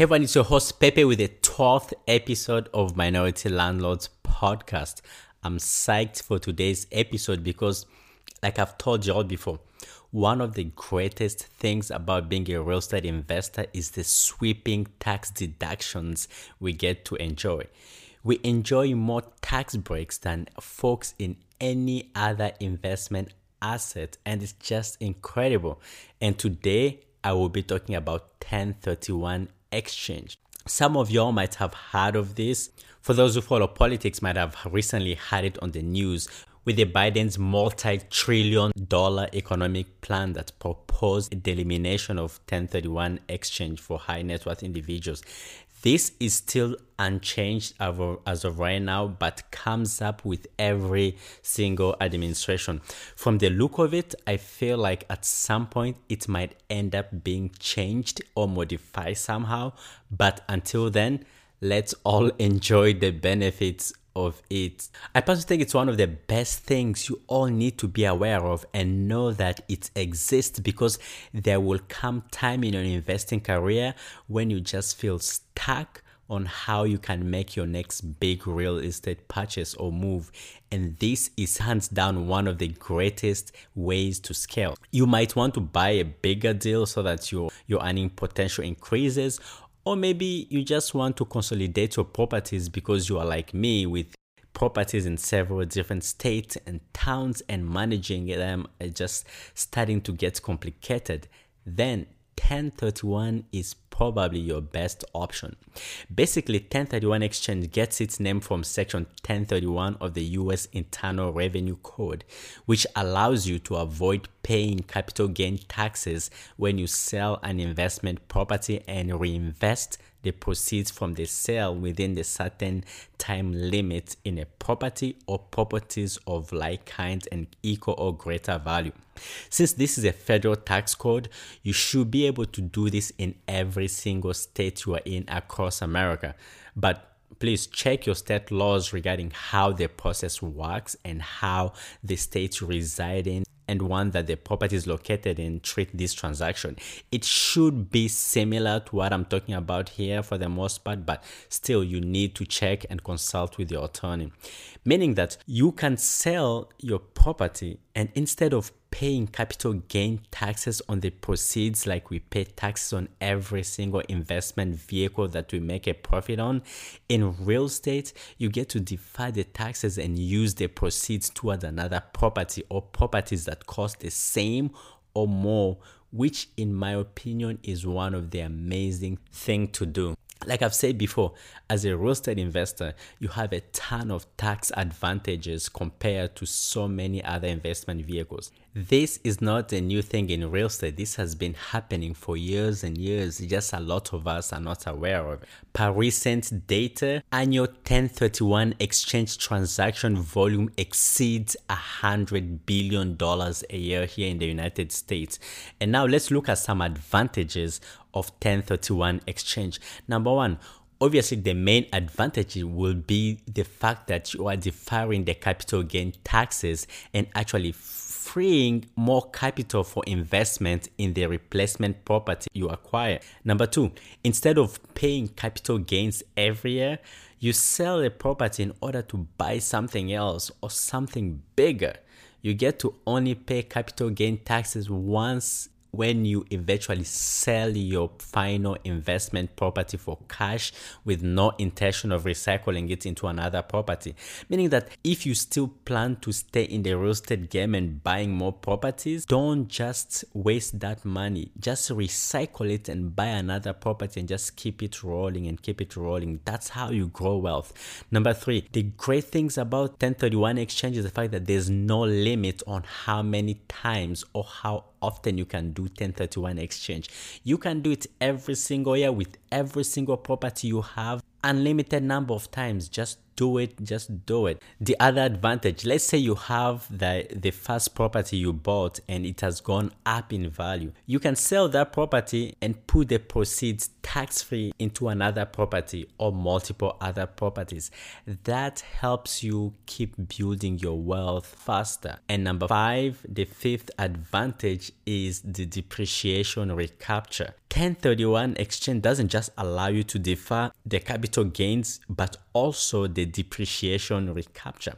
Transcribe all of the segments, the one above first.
Everyone, it's your host Pepe with the 12th episode of Minority Landlords podcast. I'm psyched for today's episode because, like I've told you all before, one of the greatest things about being a real estate investor is the sweeping tax deductions we get to enjoy. We enjoy more tax breaks than folks in any other investment asset, and it's just incredible. And today, I will be talking about 1031 exchange. Some of y'all might have heard of this. For those who follow politics, might have recently had it on the news with the Biden's multi-trillion dollar economic plan that proposed the elimination of 1031 exchange for high net worth individuals. This is still unchanged as of right now, but comes up with every single administration. From the look of it, I feel like at some point it might end up being changed or modified somehow. But until then, let's all enjoy the benefits of it. I personally think it's one of the best things you all need to be aware of and know that it exists because there will come time in your investing career when you just feel stuck on how you can make your next big real estate purchase or move. And this is hands down one of the greatest ways to scale. You might want to buy a bigger deal so that your, your earning potential increases, or maybe you just want to consolidate your properties because you are like me with properties in several different states and towns and managing them is just starting to get complicated. Then 1031 is probably your best option. Basically, 1031 exchange gets its name from section 1031 of the US Internal Revenue Code, which allows you to avoid paying capital gain taxes when you sell an investment property and reinvest the proceeds from the sale within the certain time limit in a property or properties of like kind and equal or greater value. Since this is a federal tax code, you should be able to do this in every single state you are in across America. But please check your state laws regarding how the process works and how the state you reside in and one that the property is located in treat this transaction. It should be similar to what I'm talking about here for the most part, but still you need to check and consult with your attorney. Meaning that you can sell your property and instead of paying capital gain taxes on the proceeds like we pay taxes on every single investment vehicle that we make a profit on in real estate you get to defer the taxes and use the proceeds towards another property or properties that cost the same or more which in my opinion is one of the amazing thing to do like I've said before, as a real estate investor, you have a ton of tax advantages compared to so many other investment vehicles. This is not a new thing in real estate. This has been happening for years and years. Just a lot of us are not aware of. it. Per recent data, annual 1031 exchange transaction volume exceeds $100 billion a year here in the United States. And now let's look at some advantages of 1031 exchange. Number one, obviously the main advantage will be the fact that you are deferring the capital gain taxes and actually freeing more capital for investment in the replacement property you acquire. Number two, instead of paying capital gains every year, you sell a property in order to buy something else or something bigger. You get to only pay capital gain taxes once when you eventually sell your final investment property for cash with no intention of recycling it into another property. Meaning that if you still plan to stay in the real estate game and buying more properties, don't just waste that money. Just recycle it and buy another property and just keep it rolling and keep it rolling. That's how you grow wealth. Number three, the great things about 1031 exchange is the fact that there's no limit on how many times or how often you can do 1031 exchange. You can do it every single year with every single property you have, unlimited number of times. Just do it just do it. The other advantage let's say you have the the first property you bought and it has gone up in value. You can sell that property and put the proceeds tax free into another property or multiple other properties. That helps you keep building your wealth faster. And number 5 the fifth advantage is the depreciation recapture 1031 exchange doesn't just allow you to defer the capital gains but also the depreciation recapture.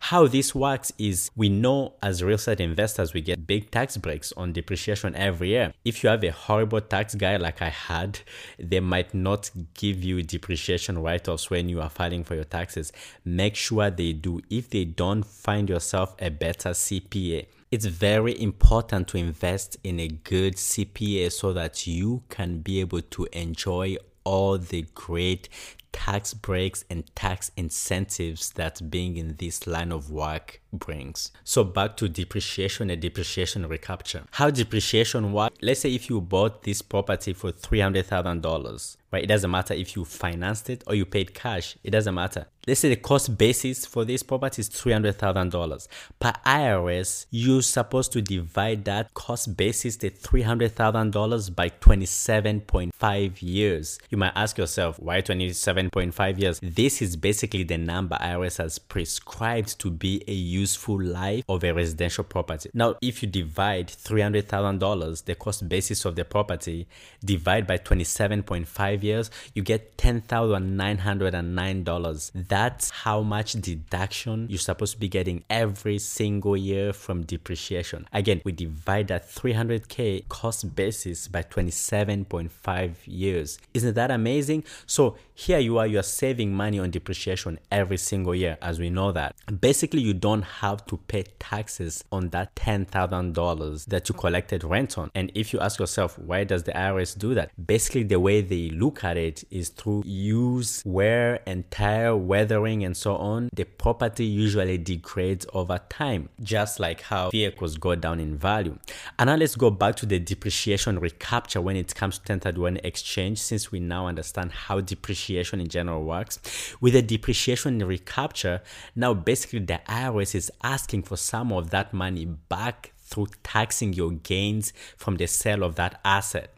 How this works is we know as real estate investors, we get big tax breaks on depreciation every year. If you have a horrible tax guy like I had, they might not give you depreciation write offs when you are filing for your taxes. Make sure they do. If they don't, find yourself a better CPA it's very important to invest in a good CPA so that you can be able to enjoy all the great tax breaks and tax incentives that being in this line of work brings. So back to depreciation and depreciation recapture. How depreciation works, let's say if you bought this property for $300,000, right? It doesn't matter if you financed it or you paid cash. It doesn't matter. Let's say the cost basis for this property is $300,000. Per IRS, you're supposed to divide that cost basis, the $300,000 by 27.5 years. You might ask yourself, why 27.5 years? This is basically the number IRS has prescribed to be a useful life of a residential property. Now, if you divide $300,000, the cost basis of the property, divide by 27.5 years, you get $10,909. That's how much deduction you're supposed to be getting every single year from depreciation. Again, we divide that 300K cost basis by 27.5 years. Isn't that amazing? So here you are, you're saving money on depreciation every single year, as we know that. Basically, you don't have to pay taxes on that $10,000 that you collected rent on. And if you ask yourself, why does the IRS do that? Basically, the way they look at it is through use, wear, and tear, weathering, and so on. The property usually degrades over time, just like how vehicles go down in value. And now let's go back to the depreciation recapture when it comes to 1031 exchange, since we now understand how depreciation depreciation in general works. With the depreciation recapture, now basically the IRS is asking for some of that money back through taxing your gains from the sale of that asset.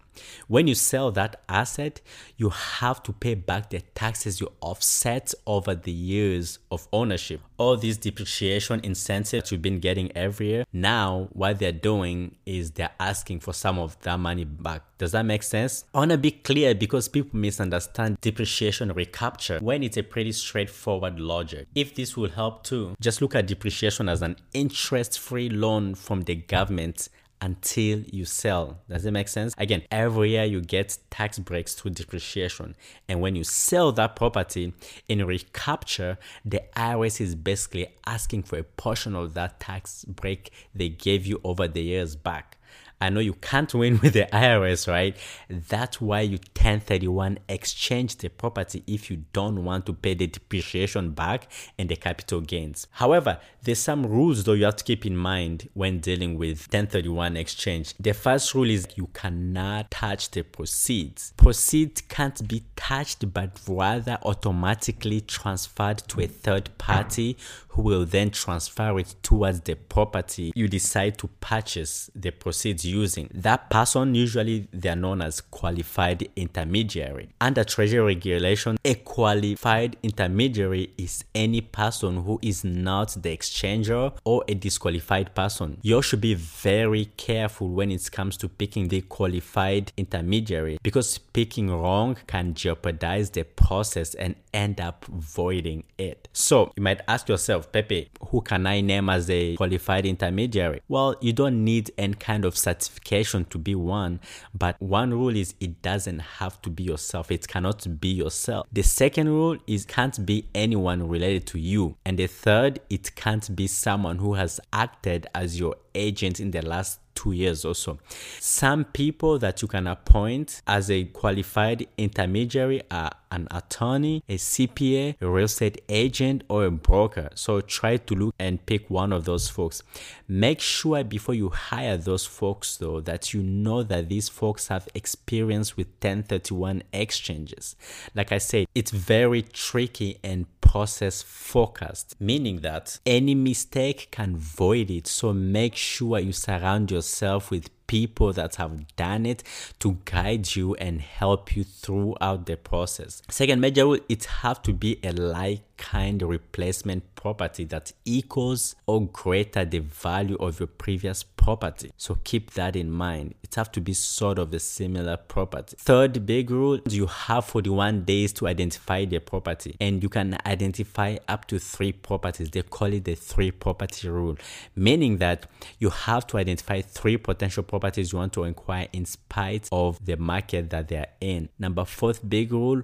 When you sell that asset, you have to pay back the taxes you offset over the years of ownership. All these depreciation incentives you've been getting every year, now what they're doing is they're asking for some of that money back. Does that make sense? I want to be clear because people misunderstand depreciation recapture when it's a pretty straightforward logic. If this will help too, just look at depreciation as an interest free loan from the government until you sell. Does it make sense? Again, every year you get tax breaks through depreciation. And when you sell that property in recapture, the IRS is basically asking for a portion of that tax break they gave you over the years back. I know you can't win with the IRS, right? That's why you 1031 exchange the property if you don't want to pay the depreciation back and the capital gains. However, there's some rules though you have to keep in mind when dealing with 1031 exchange. The first rule is you cannot touch the proceeds. Proceeds can't be touched but rather automatically transferred to a third party who will then transfer it towards the property you decide to purchase the proceeds using. That person, usually they're known as qualified intermediary. Under treasury regulation, a qualified intermediary is any person who is not the exchanger or a disqualified person. You should be very careful when it comes to picking the qualified intermediary because picking wrong can jeopardize the process and end up voiding it. So you might ask yourself, Pepe, who can I name as a qualified intermediary? Well, you don't need any kind of certification to be one, but one rule is it doesn't have to be yourself. It cannot be yourself. The second rule is can't be anyone related to you. And the third, it can't be someone who has acted as your agent in the last two years or so. Some people that you can appoint as a qualified intermediary are an attorney, a CPA, a real estate agent, or a broker. So try to look and pick one of those folks. Make sure before you hire those folks, though, that you know that these folks have experience with 1031 exchanges. Like I said, it's very tricky and process focused, meaning that any mistake can void it. So make sure you surround yourself with people that have done it to guide you and help you throughout the process. Second major it have to be a like kind replacement property that equals or greater the value of your previous property. So keep that in mind. It have to be sort of a similar property. Third big rule, you have 41 days to identify the property and you can identify up to three properties. They call it the three property rule, meaning that you have to identify three potential properties you want to acquire in spite of the market that they're in. Number fourth big rule,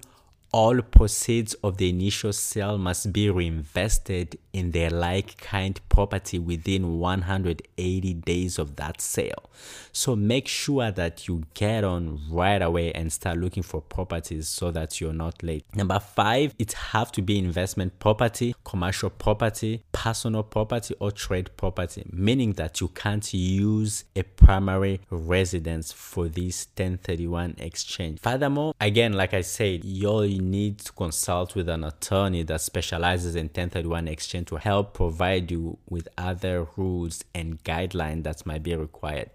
all proceeds of the initial sale must be reinvested in their like kind property within 180 days of that sale. So make sure that you get on right away and start looking for properties so that you're not late. Number five, it have to be investment property, commercial property, personal property, or trade property, meaning that you can't use a primary residence for this 1031 exchange. Furthermore, again, like I said, your need to consult with an attorney that specializes in 1031 exchange to help provide you with other rules and guidelines that might be required.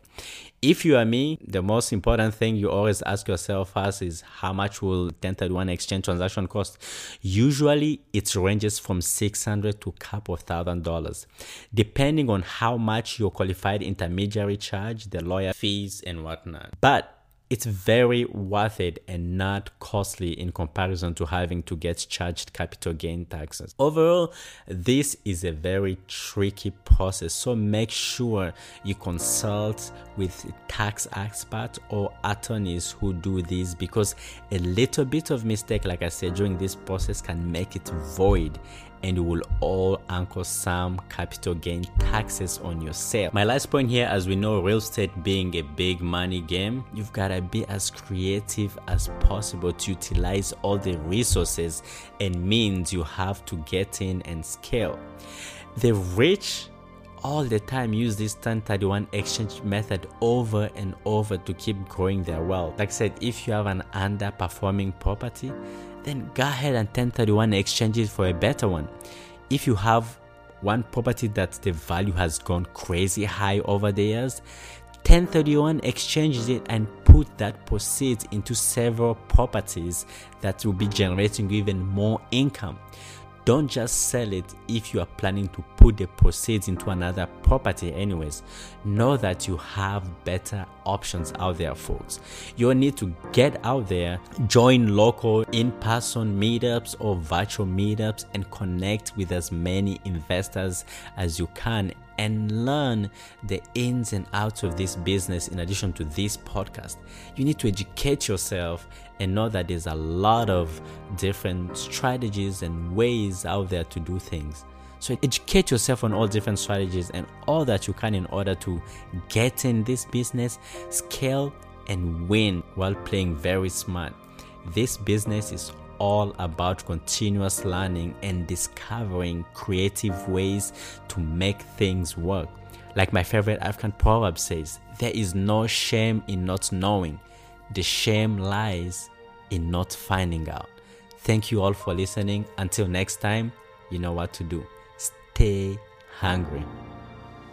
If you are me, the most important thing you always ask yourself first is how much will 1031 exchange transaction cost? Usually it ranges from 600 to couple of thousand dollars, depending on how much your qualified intermediary charge, the lawyer fees and whatnot. But it's very worth it and not costly in comparison to having to get charged capital gain taxes. Overall, this is a very tricky process, so make sure you consult with tax experts or attorneys who do this because a little bit of mistake, like I said, during this process can make it void and you will all anchor some capital gain taxes on your sale. My last point here, as we know, real estate being a big money game, you've got to be as creative as possible to utilize all the resources and means you have to get in and scale. The rich all the time use this 1031 exchange method over and over to keep growing their wealth. Like I said, if you have an underperforming property, then go ahead and 1031 exchange it for a better one. If you have one property that the value has gone crazy high over the years, 1031 exchanges it and put that proceeds into several properties that will be generating even more income. Don't just sell it if you are planning to put the proceeds into another property, anyways. Know that you have better options out there, folks. You need to get out there, join local in person meetups or virtual meetups, and connect with as many investors as you can and learn the ins and outs of this business in addition to this podcast. You need to educate yourself and know that there's a lot of different strategies and ways out there to do things. So educate yourself on all different strategies and all that you can in order to get in this business, scale, and win while playing very smart. This business is all about continuous learning and discovering creative ways to make things work. Like my favorite African proverb says, there is no shame in not knowing. The shame lies in not finding out. Thank you all for listening. Until next time, you know what to do. Stay hungry.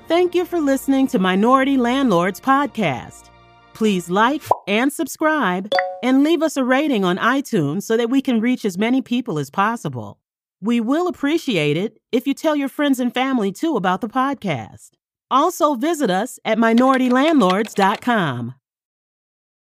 Thank you for listening to Minority Landlords Podcast. Please like and subscribe and leave us a rating on iTunes so that we can reach as many people as possible. We will appreciate it if you tell your friends and family too about the podcast. Also, visit us at minoritylandlords.com.